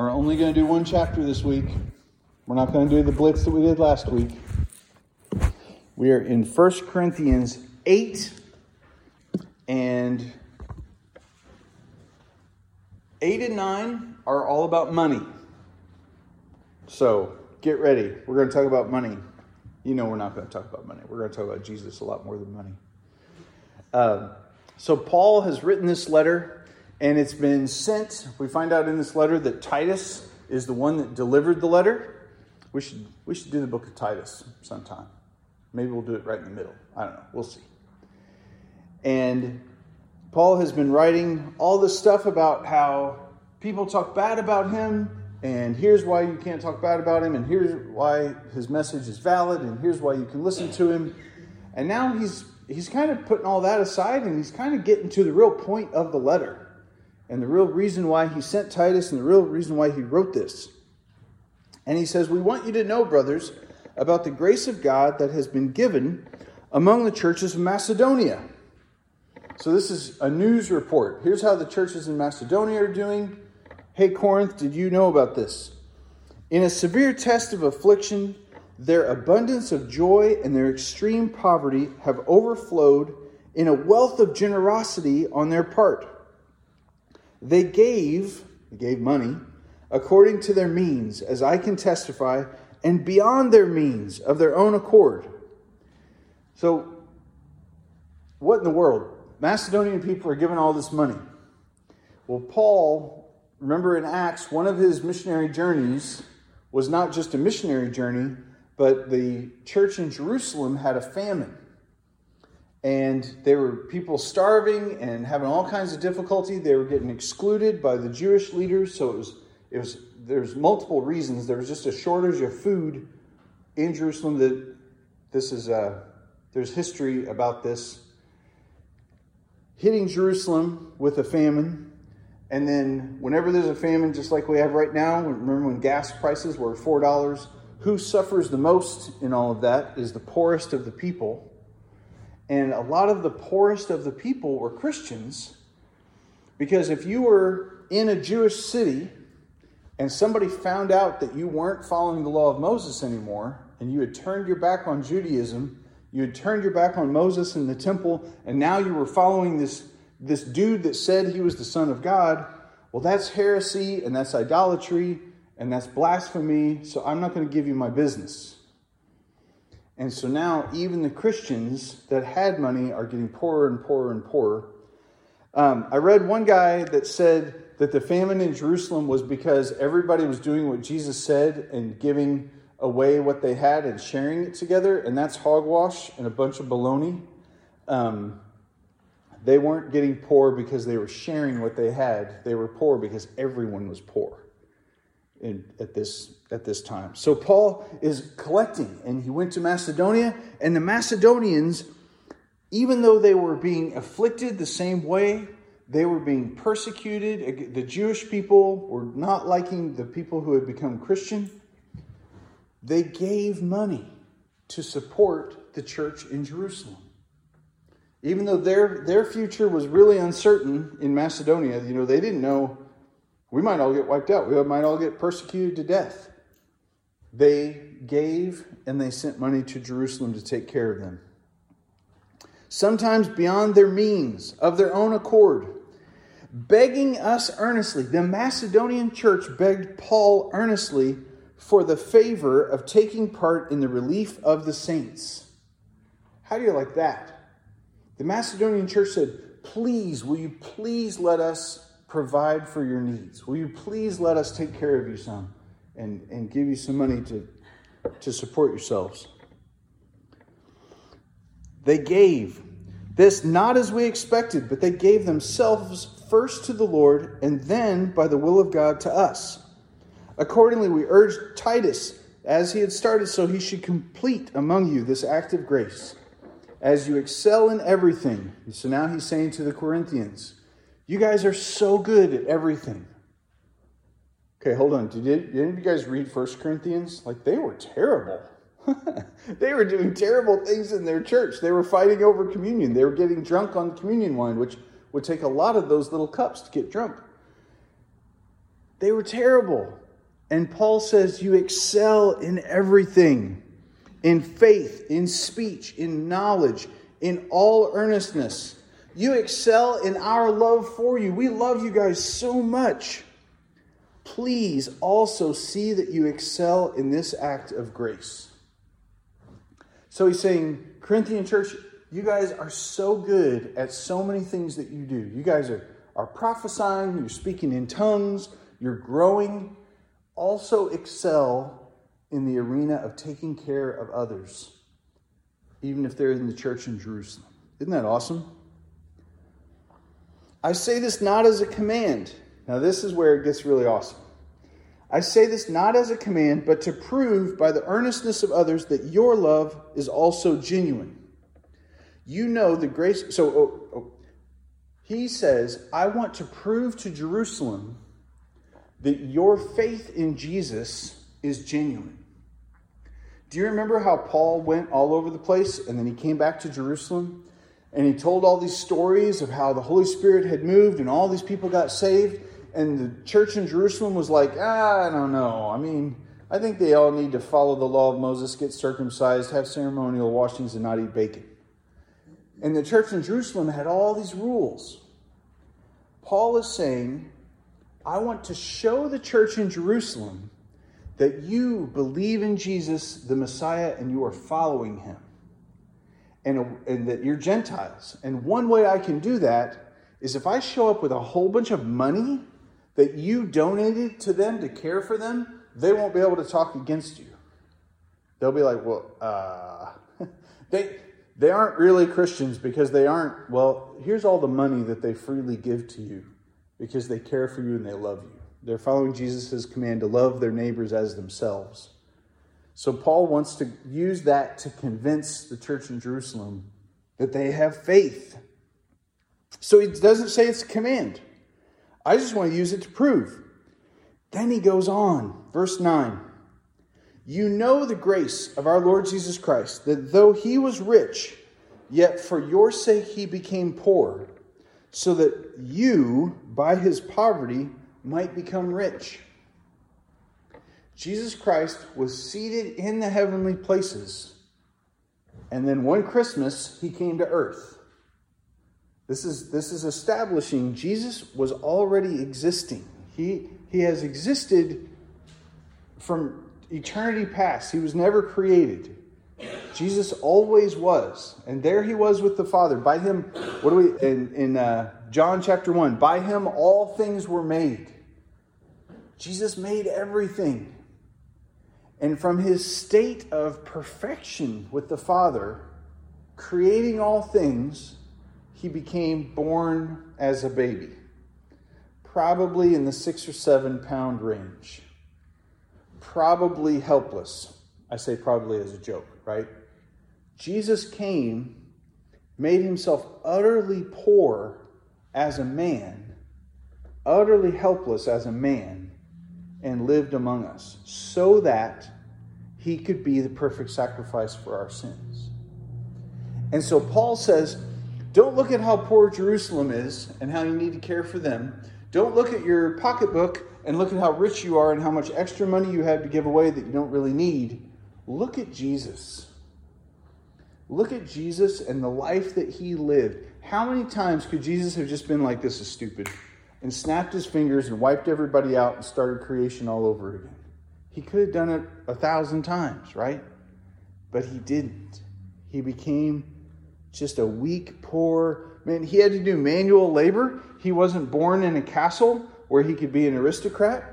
are only going to do one chapter this week. We're not going to do the blitz that we did last week. We are in 1 Corinthians 8 and 8 and 9 are all about money. So get ready. We're going to talk about money. You know, we're not going to talk about money. We're going to talk about Jesus a lot more than money. Uh, so, Paul has written this letter, and it's been sent. We find out in this letter that Titus is the one that delivered the letter. We should, we should do the book of Titus sometime. Maybe we'll do it right in the middle. I don't know. We'll see. And Paul has been writing all this stuff about how people talk bad about him, and here's why you can't talk bad about him, and here's why his message is valid, and here's why you can listen to him. And now he's he's kind of putting all that aside and he's kind of getting to the real point of the letter and the real reason why he sent Titus and the real reason why he wrote this. And he says, We want you to know, brothers, about the grace of God that has been given among the churches of Macedonia. So, this is a news report. Here's how the churches in Macedonia are doing. Hey, Corinth, did you know about this? In a severe test of affliction, their abundance of joy and their extreme poverty have overflowed in a wealth of generosity on their part. They gave, they gave money, according to their means, as I can testify, and beyond their means of their own accord. So, what in the world? Macedonian people are giving all this money. Well, Paul, remember in Acts, one of his missionary journeys was not just a missionary journey, but the church in Jerusalem had a famine. And there were people starving and having all kinds of difficulty. They were getting excluded by the Jewish leaders. So it was, it was there's multiple reasons. There was just a shortage of food in Jerusalem. That this is a, uh, there's history about this hitting Jerusalem with a famine. And then, whenever there's a famine, just like we have right now, remember when gas prices were $4, who suffers the most in all of that is the poorest of the people. And a lot of the poorest of the people were Christians because if you were in a Jewish city and somebody found out that you weren't following the law of Moses anymore and you had turned your back on Judaism, you had turned your back on Moses and the temple, and now you were following this, this dude that said he was the Son of God, well, that's heresy and that's idolatry and that's blasphemy, so I'm not going to give you my business. And so now, even the Christians that had money are getting poorer and poorer and poorer. Um, I read one guy that said that the famine in Jerusalem was because everybody was doing what Jesus said and giving away what they had and sharing it together, and that's hogwash and a bunch of baloney. Um, they weren't getting poor because they were sharing what they had, they were poor because everyone was poor in, at this at this time. So Paul is collecting, and he went to Macedonia, and the Macedonians, even though they were being afflicted the same way, they were being persecuted. The Jewish people were not liking the people who had become Christian. They gave money to support the church in Jerusalem. Even though their, their future was really uncertain in Macedonia, you know, they didn't know we might all get wiped out. We might all get persecuted to death. They gave and they sent money to Jerusalem to take care of them. Sometimes beyond their means, of their own accord, begging us earnestly. The Macedonian church begged Paul earnestly for the favor of taking part in the relief of the saints. How do you like that? The Macedonian church said, Please, will you please let us provide for your needs. Will you please let us take care of you some and, and give you some money to, to support yourselves? They gave this not as we expected, but they gave themselves first to the Lord and then, by the will of God, to us. Accordingly, we urged Titus, as he had started, so he should complete among you this act of grace, as you excel in everything. So now he's saying to the Corinthians, you guys are so good at everything. Okay, hold on. Did, did any of you guys read First Corinthians? Like, they were terrible. they were doing terrible things in their church. They were fighting over communion. They were getting drunk on communion wine, which would take a lot of those little cups to get drunk. They were terrible. And Paul says, You excel in everything in faith, in speech, in knowledge, in all earnestness. You excel in our love for you. We love you guys so much. Please also see that you excel in this act of grace. So he's saying, Corinthian church, you guys are so good at so many things that you do. You guys are, are prophesying, you're speaking in tongues, you're growing. Also excel in the arena of taking care of others, even if they're in the church in Jerusalem. Isn't that awesome? I say this not as a command. Now, this is where it gets really awesome. I say this not as a command, but to prove by the earnestness of others that your love is also genuine. You know the grace. So oh, oh, he says, I want to prove to Jerusalem that your faith in Jesus is genuine. Do you remember how Paul went all over the place and then he came back to Jerusalem and he told all these stories of how the Holy Spirit had moved and all these people got saved? And the church in Jerusalem was like, ah, I don't know. I mean, I think they all need to follow the law of Moses, get circumcised, have ceremonial washings, and not eat bacon. And the church in Jerusalem had all these rules. Paul is saying, I want to show the church in Jerusalem that you believe in Jesus, the Messiah, and you are following him. And, and that you're Gentiles. And one way I can do that is if I show up with a whole bunch of money that you donated to them to care for them, they won't be able to talk against you. They'll be like, well, uh, they, they aren't really Christians because they aren't, well, here's all the money that they freely give to you because they care for you and they love you. They're following Jesus' command to love their neighbors as themselves. So Paul wants to use that to convince the church in Jerusalem that they have faith. So he doesn't say it's a command. I just want to use it to prove. Then he goes on, verse 9. You know the grace of our Lord Jesus Christ, that though he was rich, yet for your sake he became poor, so that you, by his poverty, might become rich. Jesus Christ was seated in the heavenly places, and then one Christmas he came to earth. This is, this is establishing Jesus was already existing. He, he has existed from eternity past. He was never created. Jesus always was. And there he was with the Father. By him, what do we, in, in uh, John chapter 1, by him all things were made. Jesus made everything. And from his state of perfection with the Father, creating all things, he became born as a baby, probably in the six or seven pound range, probably helpless. I say probably as a joke, right? Jesus came, made himself utterly poor as a man, utterly helpless as a man, and lived among us so that he could be the perfect sacrifice for our sins. And so Paul says, don't look at how poor Jerusalem is and how you need to care for them. Don't look at your pocketbook and look at how rich you are and how much extra money you have to give away that you don't really need. Look at Jesus. Look at Jesus and the life that he lived. How many times could Jesus have just been like, this is stupid, and snapped his fingers and wiped everybody out and started creation all over again? He could have done it a thousand times, right? But he didn't. He became just a weak, poor man. He had to do manual labor. He wasn't born in a castle where he could be an aristocrat.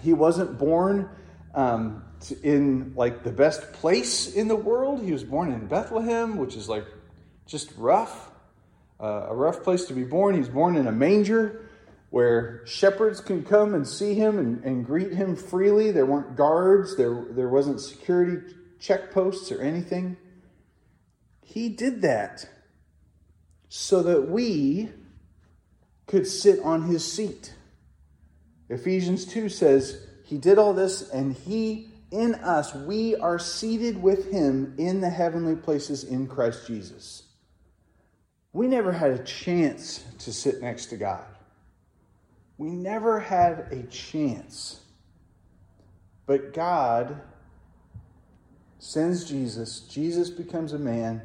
He wasn't born um, in like the best place in the world. He was born in Bethlehem, which is like just rough, uh, a rough place to be born. He's born in a manger where shepherds can come and see him and, and greet him freely. There weren't guards, there, there wasn't security checkposts or anything. He did that so that we could sit on his seat. Ephesians 2 says, He did all this, and He in us, we are seated with Him in the heavenly places in Christ Jesus. We never had a chance to sit next to God. We never had a chance. But God sends Jesus. Jesus becomes a man,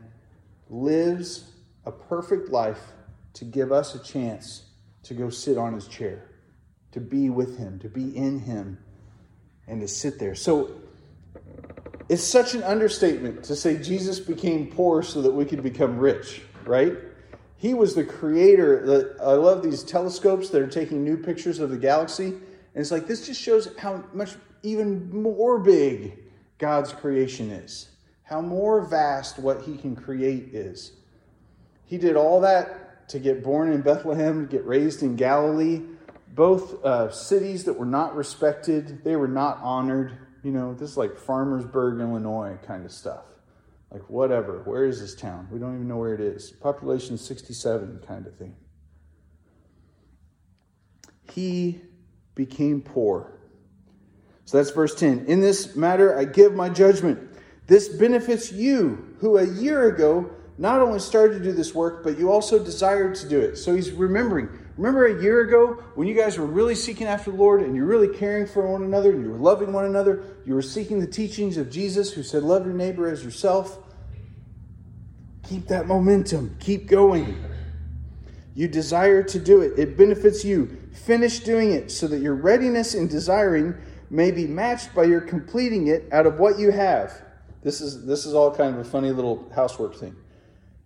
lives a perfect life to give us a chance to go sit on his chair, to be with him, to be in him, and to sit there. So it's such an understatement to say Jesus became poor so that we could become rich, right? He was the creator. That I love these telescopes that are taking new pictures of the galaxy. And it's like, this just shows how much even more big God's creation is, how more vast what He can create is. He did all that to get born in Bethlehem, get raised in Galilee, both uh, cities that were not respected, they were not honored. You know, this is like Farmersburg, Illinois kind of stuff. Like, whatever. Where is this town? We don't even know where it is. Population 67 kind of thing. He became poor. So that's verse 10. In this matter, I give my judgment. This benefits you, who a year ago not only started to do this work, but you also desired to do it. So he's remembering. Remember a year ago when you guys were really seeking after the Lord and you're really caring for one another and you were loving one another? You were seeking the teachings of Jesus who said, Love your neighbor as yourself. Keep that momentum, keep going. You desire to do it, it benefits you. Finish doing it so that your readiness in desiring may be matched by your completing it out of what you have. This is, this is all kind of a funny little housework thing.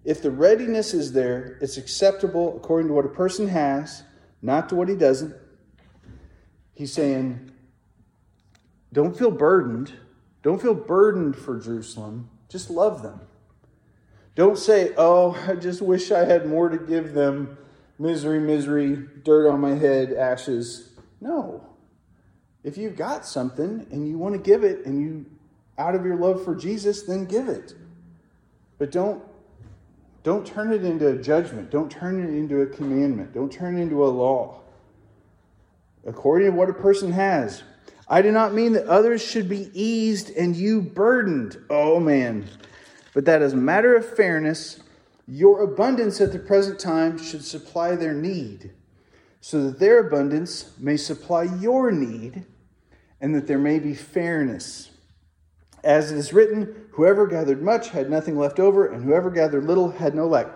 If the readiness is there, it's acceptable according to what a person has, not to what he doesn't. He's saying, don't feel burdened. Don't feel burdened for Jerusalem. Just love them. Don't say, oh, I just wish I had more to give them. Misery, misery, dirt on my head, ashes. No. If you've got something and you want to give it and you, out of your love for Jesus, then give it. But don't don't turn it into a judgment. Don't turn it into a commandment. Don't turn it into a law. According to what a person has. I do not mean that others should be eased and you burdened. Oh, man. But that as a matter of fairness, your abundance at the present time should supply their need, so that their abundance may supply your need, and that there may be fairness. As it is written, whoever gathered much had nothing left over, and whoever gathered little had no lack.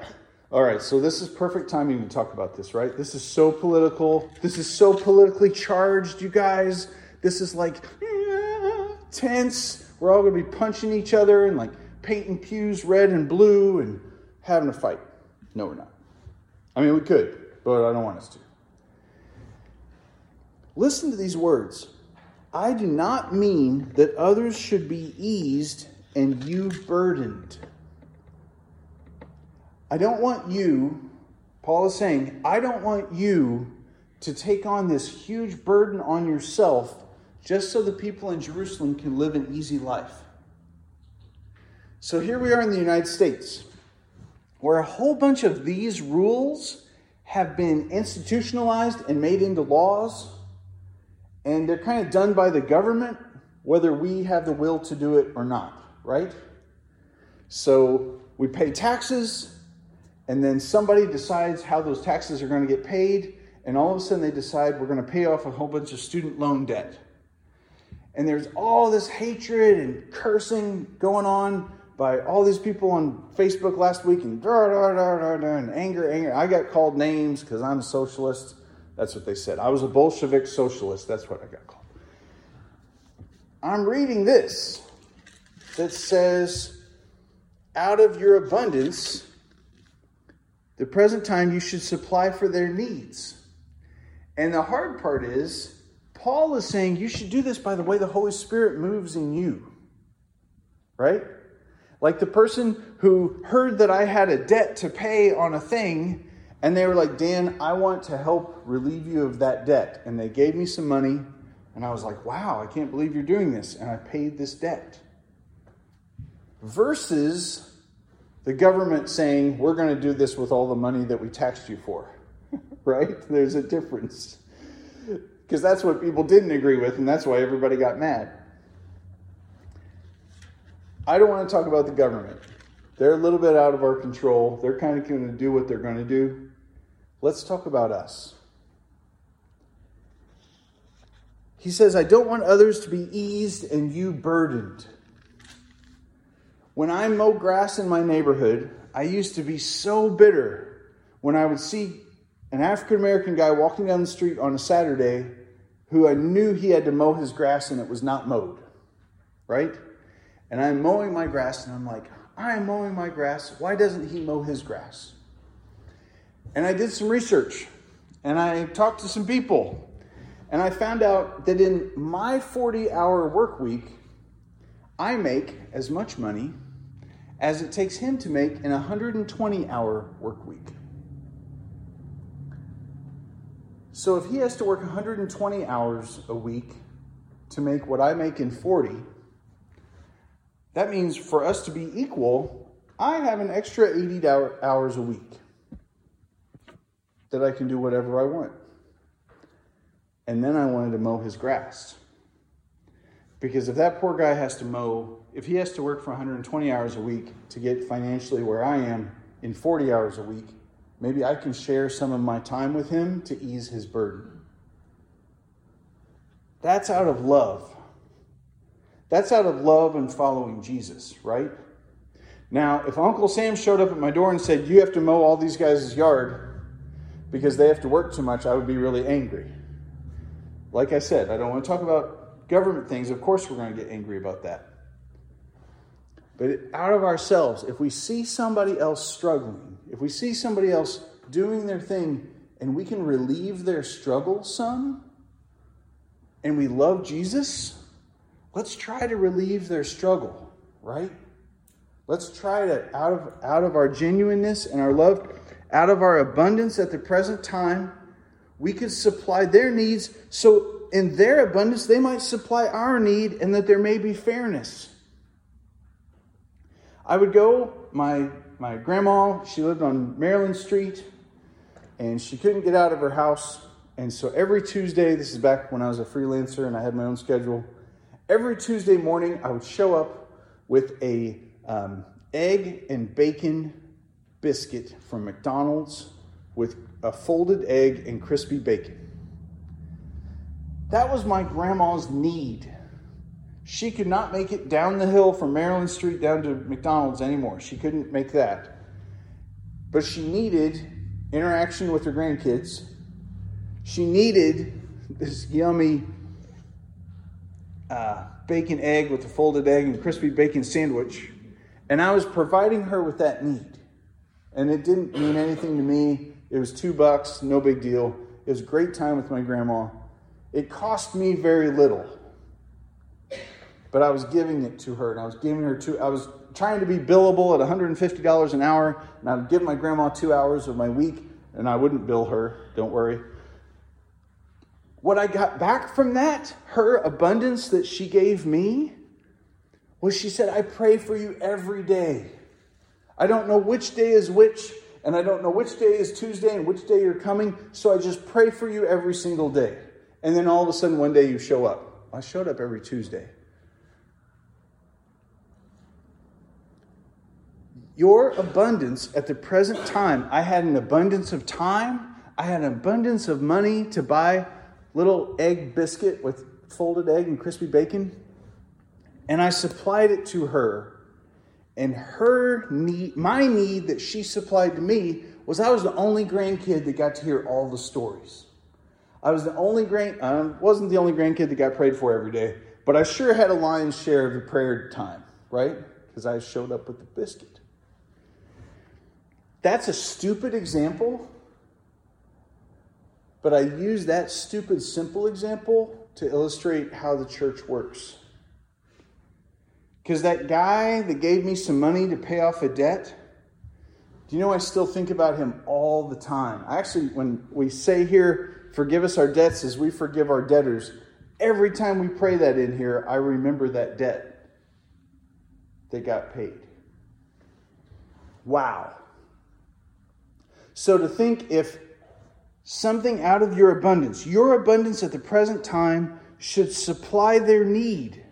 All right, so this is perfect timing to talk about this, right? This is so political. This is so politically charged, you guys. This is like yeah, tense. We're all going to be punching each other and like painting pews red and blue and having a fight. No, we're not. I mean, we could, but I don't want us to. Listen to these words. I do not mean that others should be eased and you burdened. I don't want you, Paul is saying, I don't want you to take on this huge burden on yourself just so the people in Jerusalem can live an easy life. So here we are in the United States, where a whole bunch of these rules have been institutionalized and made into laws and they're kind of done by the government, whether we have the will to do it or not, right? So we pay taxes, and then somebody decides how those taxes are going to get paid, and all of a sudden they decide we're going to pay off a whole bunch of student loan debt. And there's all this hatred and cursing going on by all these people on Facebook last week, and, and anger, anger. I got called names because I'm a socialist. That's what they said. I was a Bolshevik socialist. That's what I got called. I'm reading this that says, out of your abundance, the present time you should supply for their needs. And the hard part is, Paul is saying you should do this by the way the Holy Spirit moves in you. Right? Like the person who heard that I had a debt to pay on a thing and they were like, Dan, I want to help relieve you of that debt. And they gave me some money. And I was like, wow, I can't believe you're doing this. And I paid this debt. Versus the government saying, we're going to do this with all the money that we taxed you for. right? There's a difference. Because that's what people didn't agree with, and that's why everybody got mad. I don't want to talk about the government. They're a little bit out of our control. They're kind of going to do what they're going to do. Let's talk about us. He says, I don't want others to be eased and you burdened. When I mow grass in my neighborhood, I used to be so bitter when I would see an African American guy walking down the street on a Saturday who I knew he had to mow his grass and it was not mowed, right? And I'm mowing my grass and I'm like, I'm mowing my grass. Why doesn't he mow his grass? And I did some research and I talked to some people and I found out that in my 40 hour work week, I make as much money as it takes him to make in a 120 hour work week. So if he has to work 120 hours a week to make what I make in 40, that means for us to be equal, I have an extra 80 hours a week that I can do whatever I want. And then I wanted to mow his grass. Because if that poor guy has to mow, if he has to work for 120 hours a week to get financially where I am in 40 hours a week, maybe I can share some of my time with him to ease his burden. That's out of love. That's out of love and following Jesus, right? Now, if Uncle Sam showed up at my door and said, You have to mow all these guys' yard because they have to work too much, I would be really angry. Like I said, I don't want to talk about government things. Of course, we're going to get angry about that. But out of ourselves, if we see somebody else struggling, if we see somebody else doing their thing and we can relieve their struggle some, and we love Jesus, let's try to relieve their struggle, right? Let's try to, out of, out of our genuineness and our love, out of our abundance at the present time, we could supply their needs so in their abundance they might supply our need and that there may be fairness. I would go, my, my grandma, she lived on Maryland Street, and she couldn't get out of her house. And so every Tuesday, this is back when I was a freelancer and I had my own schedule, every Tuesday morning I would show up with a um, egg and bacon biscuit from McDonald's with a folded egg and crispy bacon. That was my grandma's need. She could not make it down the hill from Maryland Street down to McDonald's anymore. She couldn't make that. But she needed interaction with her grandkids. She needed this yummy uh, bacon egg with a folded egg and crispy bacon sandwich. And I was providing her with that need. And it didn't mean anything to me. It was two bucks, no big deal. It was a great time with my grandma. It cost me very little. But I was giving it to her, and I was giving her two. I was trying to be billable at $150 an hour, and I would give my grandma two hours of my week, and I wouldn't bill her. Don't worry. What I got back from that, her abundance that she gave me, was she said, I pray for you every day. I don't know which day is which, and I don't know which day is Tuesday and which day you're coming, so I just pray for you every single day. And then all of a sudden, one day you show up. I showed up every Tuesday. Your abundance at the present time, I had an abundance of time, I had an abundance of money to buy little egg biscuit with folded egg and crispy bacon, and I supplied it to her and her need, my need that she supplied to me was I was the only grandkid that got to hear all the stories. I was the only grand, I wasn't the only grandkid that got prayed for every day, but I sure had a lion's share of the prayer time, right? Because I showed up with the biscuit. That's a stupid example, but I use that stupid, simple example to illustrate how the church works. Because that guy that gave me some money to pay off a debt, do you know I still think about him all the time? I actually, when we say here, forgive us our debts as we forgive our debtors, every time we pray that in here, I remember that debt that got paid. Wow. So to think if something out of your abundance, your abundance at the present time, should supply their need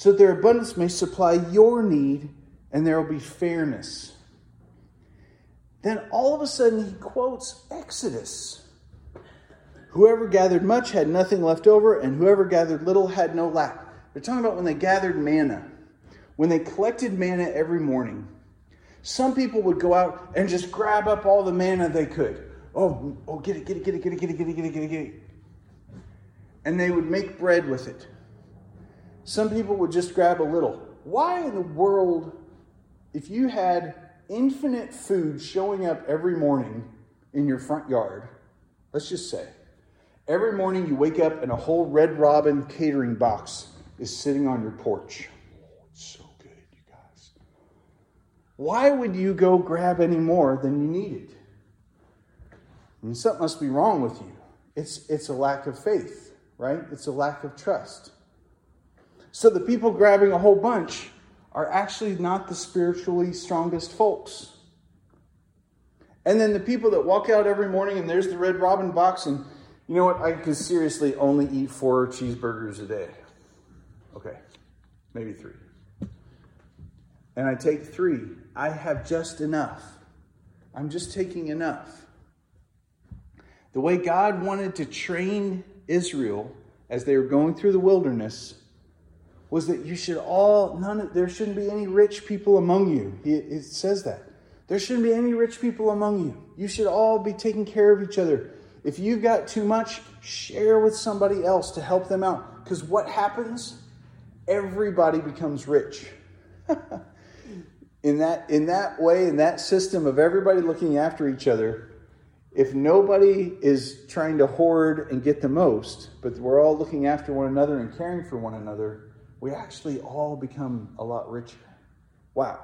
so their abundance may supply your need and there will be fairness. Then all of a sudden he quotes Exodus. Whoever gathered much had nothing left over, and whoever gathered little had no lack. They're talking about when they gathered manna, when they collected manna every morning. Some people would go out and just grab up all the manna they could. Oh, oh, get it, get it, get it, get it, get it, get it, get it, get it, get it. And they would make bread with it. Some people would just grab a little. Why in the world, if you had infinite food showing up every morning in your front yard, let's just say, every morning you wake up and a whole Red Robin catering box is sitting on your porch. Oh, so good, you guys. Why would you go grab any more than you needed? I mean, something must be wrong with you. It's, it's a lack of faith, right? It's a lack of trust. So the people grabbing a whole bunch are actually not the spiritually strongest folks. And then the people that walk out every morning and there's the Red Robin box, and you know what? I could seriously only eat four cheeseburgers a day. Okay, maybe three. And I take three. I have just enough. I'm just taking enough. The way God wanted to train Israel as they were going through the wilderness was that you should all none of, there shouldn't be any rich people among you. it says that. There shouldn't be any rich people among you. You should all be taking care of each other. If you've got too much, share with somebody else to help them out. Because what happens? Everybody becomes rich. in that in that way, in that system of everybody looking after each other, if nobody is trying to hoard and get the most, but we're all looking after one another and caring for one another, we actually all become a lot richer. Wow.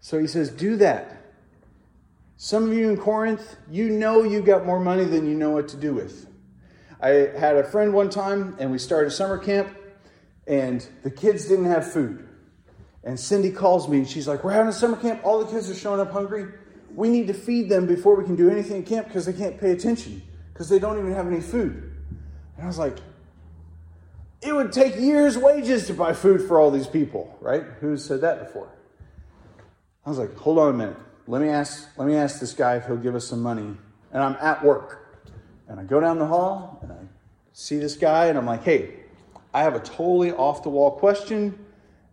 So he says, do that. Some of you in Corinth, you know you got more money than you know what to do with. I had a friend one time, and we started summer camp, and the kids didn't have food. And Cindy calls me and she's like, We're having a summer camp. All the kids are showing up hungry. We need to feed them before we can do anything in camp because they can't pay attention because they don't even have any food. And I was like, It would take years' wages to buy food for all these people, right? Who's said that before? I was like, Hold on a minute. Let me ask, let me ask this guy if he'll give us some money. And I'm at work. And I go down the hall and I see this guy and I'm like, Hey, I have a totally off the wall question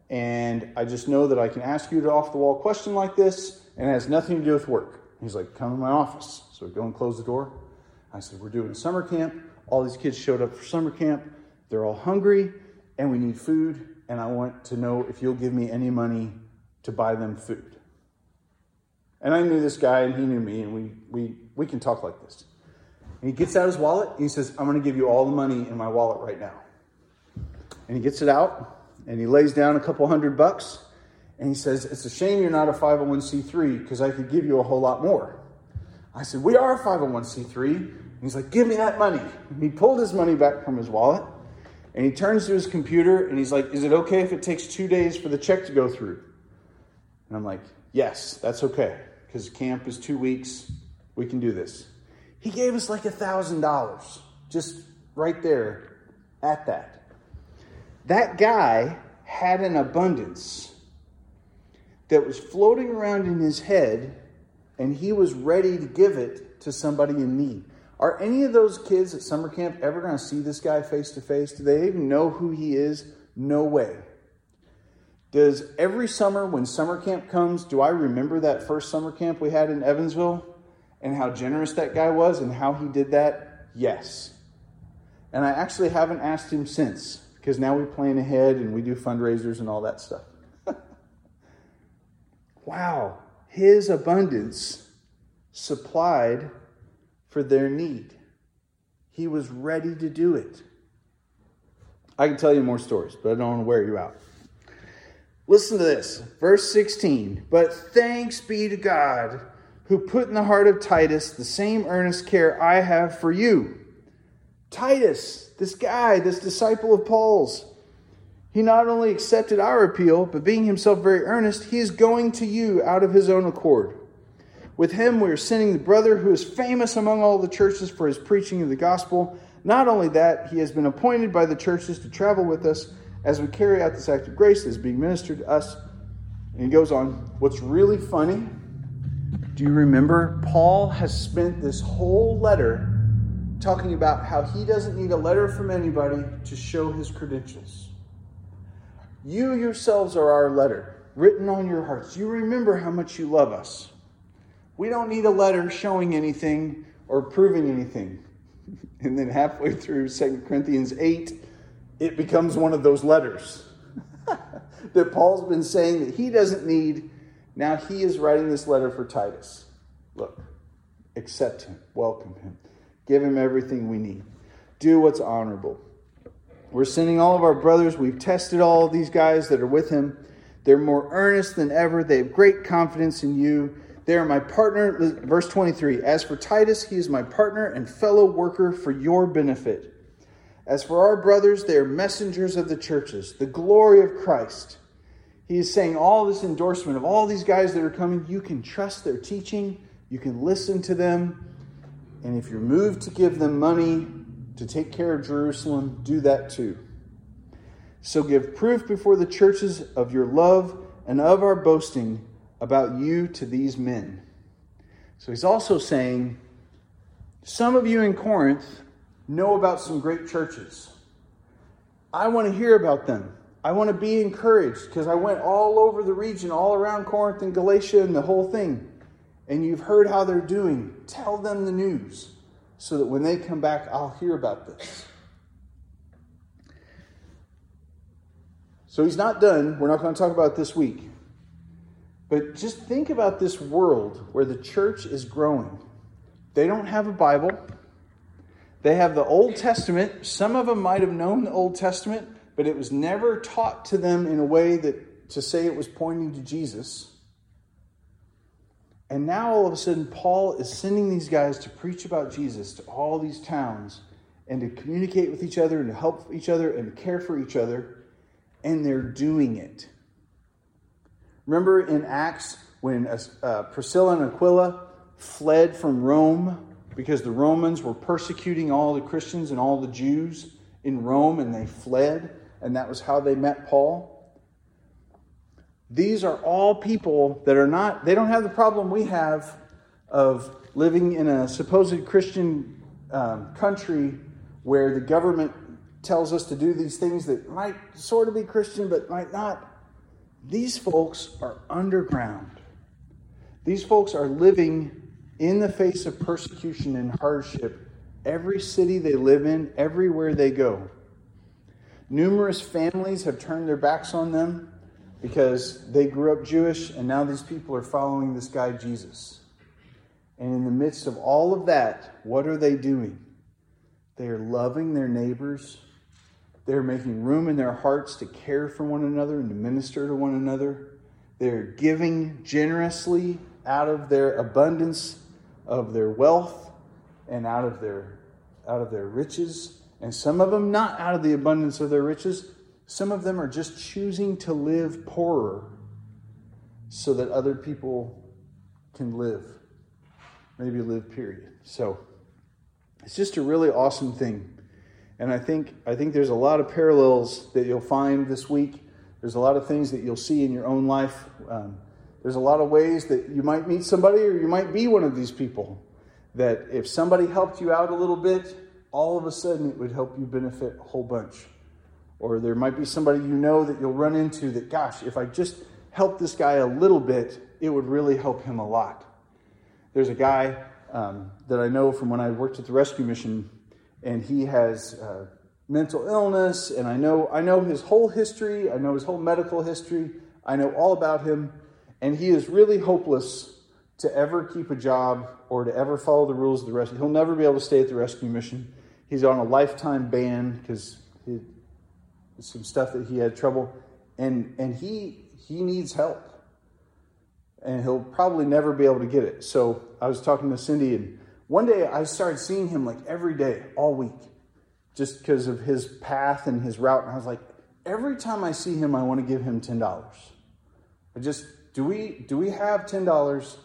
and I just know that I can ask you an off the wall question like this, and it has nothing to do with work. He's like, Come to my office. So we go and close the door. I said, We're doing summer camp. All these kids showed up for summer camp. They're all hungry, and we need food. And I want to know if you'll give me any money to buy them food. And I knew this guy, and he knew me, and we, we, we can talk like this. And he gets out his wallet, and he says, I'm going to give you all the money in my wallet right now. And he gets it out, and he lays down a couple hundred bucks and he says, It's a shame you're not a 501c3 because I could give you a whole lot more. I said, We are a 501c3. He's like, Give me that money. And he pulled his money back from his wallet and he turns to his computer and he's like, Is it okay if it takes two days for the check to go through? And I'm like, Yes, that's okay because camp is two weeks. We can do this. He gave us like a $1,000 just right there at that. That guy had an abundance that was floating around in his head, and he was ready to give it to somebody in need. Are any of those kids at summer camp ever going to see this guy face to face? Do they even know who he is? No way. Does every summer when summer camp comes, do I remember that first summer camp we had in Evansville and how generous that guy was and how he did that? Yes. And I actually haven't asked him since because now we plan ahead and we do fundraisers and all that stuff. wow, his abundance supplied for their need. He was ready to do it. I can tell you more stories, but I don't want to wear you out. Listen to this, verse 16. But thanks be to God who put in the heart of Titus the same earnest care I have for you. Titus, this guy, this disciple of Paul's, he not only accepted our appeal, but being himself very earnest, he is going to you out of his own accord. With him, we are sending the brother who is famous among all the churches for his preaching of the gospel. Not only that, he has been appointed by the churches to travel with us as we carry out this act of grace that is being ministered to us. And he goes on, What's really funny Do you remember? Paul has spent this whole letter talking about how he doesn't need a letter from anybody to show his credentials. You yourselves are our letter, written on your hearts. You remember how much you love us. We don't need a letter showing anything or proving anything. And then halfway through 2 Corinthians 8, it becomes one of those letters that Paul's been saying that he doesn't need. Now he is writing this letter for Titus. Look, accept him, welcome him, give him everything we need, do what's honorable. We're sending all of our brothers. We've tested all of these guys that are with him. They're more earnest than ever. They have great confidence in you. They are my partner. Verse 23 As for Titus, he is my partner and fellow worker for your benefit. As for our brothers, they are messengers of the churches, the glory of Christ. He is saying all this endorsement of all these guys that are coming. You can trust their teaching, you can listen to them. And if you're moved to give them money to take care of Jerusalem, do that too. So give proof before the churches of your love and of our boasting about you to these men. So he's also saying, some of you in Corinth know about some great churches. I want to hear about them. I want to be encouraged because I went all over the region, all around Corinth and Galatia and the whole thing. And you've heard how they're doing. Tell them the news so that when they come back, I'll hear about this. So he's not done. We're not going to talk about this week. But just think about this world where the church is growing. They don't have a Bible. They have the Old Testament. Some of them might have known the Old Testament, but it was never taught to them in a way that to say it was pointing to Jesus. And now all of a sudden, Paul is sending these guys to preach about Jesus to all these towns and to communicate with each other and to help each other and to care for each other. And they're doing it. Remember in Acts when uh, Priscilla and Aquila fled from Rome because the Romans were persecuting all the Christians and all the Jews in Rome and they fled, and that was how they met Paul. These are all people that are not, they don't have the problem we have of living in a supposed Christian um, country where the government tells us to do these things that might sort of be Christian but might not. These folks are underground. These folks are living in the face of persecution and hardship every city they live in, everywhere they go. Numerous families have turned their backs on them because they grew up Jewish and now these people are following this guy Jesus. And in the midst of all of that, what are they doing? They are loving their neighbors they're making room in their hearts to care for one another and to minister to one another. They're giving generously out of their abundance of their wealth and out of their out of their riches. And some of them not out of the abundance of their riches. Some of them are just choosing to live poorer so that other people can live. Maybe live, period. So it's just a really awesome thing. And I think, I think there's a lot of parallels that you'll find this week. There's a lot of things that you'll see in your own life. Um, there's a lot of ways that you might meet somebody or you might be one of these people that if somebody helped you out a little bit, all of a sudden it would help you benefit a whole bunch. Or there might be somebody you know that you'll run into that, gosh, if I just help this guy a little bit, it would really help him a lot. There's a guy um, that I know from when I worked at the rescue mission and he has uh, mental illness, and I know I know his whole history. I know his whole medical history. I know all about him, and he is really hopeless to ever keep a job or to ever follow the rules of the rescue. He'll never be able to stay at the rescue mission. He's on a lifetime ban because some stuff that he had trouble, and and he he needs help, and he'll probably never be able to get it. So I was talking to Cindy and one day I started seeing him like every day, all week, just because of his path and his route. And I was like, every time I see him, I want to give him ten dollars. I just do we do we have ten dollars?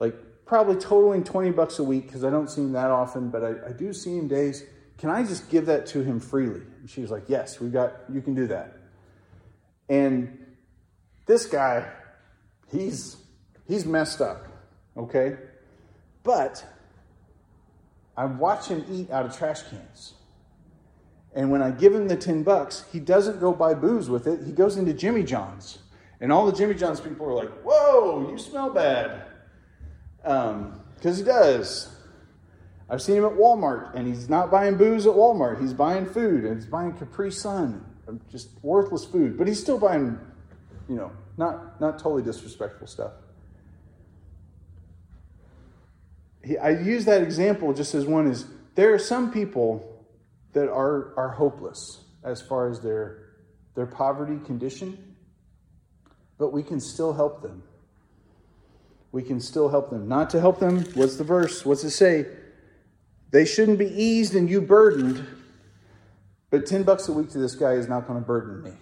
Like probably totaling twenty bucks a week because I don't see him that often, but I, I do see him days. Can I just give that to him freely? And she was like, Yes, we got you can do that. And this guy, he's he's messed up. okay? But I watch him eat out of trash cans. And when I give him the 10 bucks, he doesn't go buy booze with it. He goes into Jimmy John's. And all the Jimmy John's people are like, whoa, you smell bad. Because um, he does. I've seen him at Walmart, and he's not buying booze at Walmart. He's buying food, and he's buying Capri Sun, just worthless food. But he's still buying, you know, not, not totally disrespectful stuff. He, I use that example just as one is there are some people that are, are hopeless as far as their, their poverty condition, but we can still help them. We can still help them. Not to help them, what's the verse? What's it say? They shouldn't be eased and you burdened, but 10 bucks a week to this guy is not going to burden me.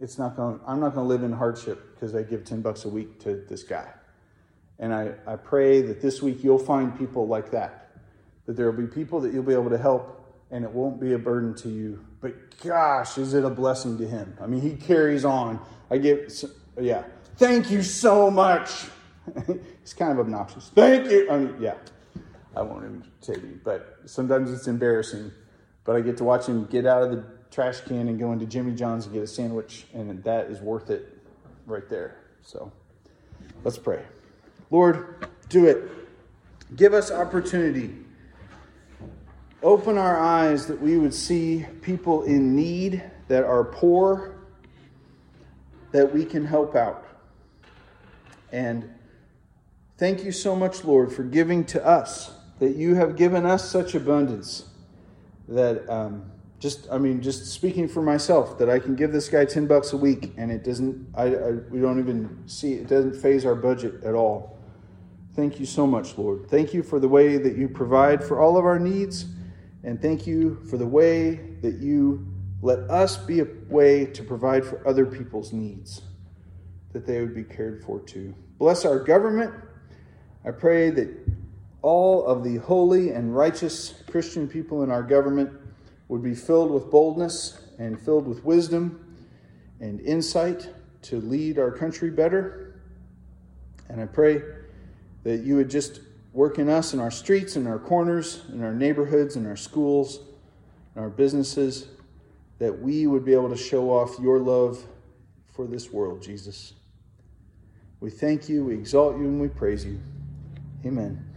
It's not going I'm not going to live in hardship because I give 10 bucks a week to this guy. And I, I pray that this week you'll find people like that. That there will be people that you'll be able to help and it won't be a burden to you. But gosh, is it a blessing to him? I mean, he carries on. I get, yeah. Thank you so much. He's kind of obnoxious. Thank you. I mean, yeah. I won't say you, but sometimes it's embarrassing. But I get to watch him get out of the trash can and go into Jimmy John's and get a sandwich, and that is worth it right there. So let's pray. Lord, do it. Give us opportunity. Open our eyes that we would see people in need that are poor, that we can help out. And thank you so much, Lord, for giving to us that you have given us such abundance that um, just I mean just speaking for myself that I can give this guy 10 bucks a week and it doesn't I, I we don't even see it doesn't faze our budget at all. Thank you so much, Lord. Thank you for the way that you provide for all of our needs and thank you for the way that you let us be a way to provide for other people's needs that they would be cared for too. Bless our government. I pray that all of the holy and righteous Christian people in our government would be filled with boldness and filled with wisdom and insight to lead our country better. And I pray that you would just work in us in our streets, in our corners, in our neighborhoods, in our schools, in our businesses, that we would be able to show off your love for this world, Jesus. We thank you, we exalt you, and we praise you. Amen.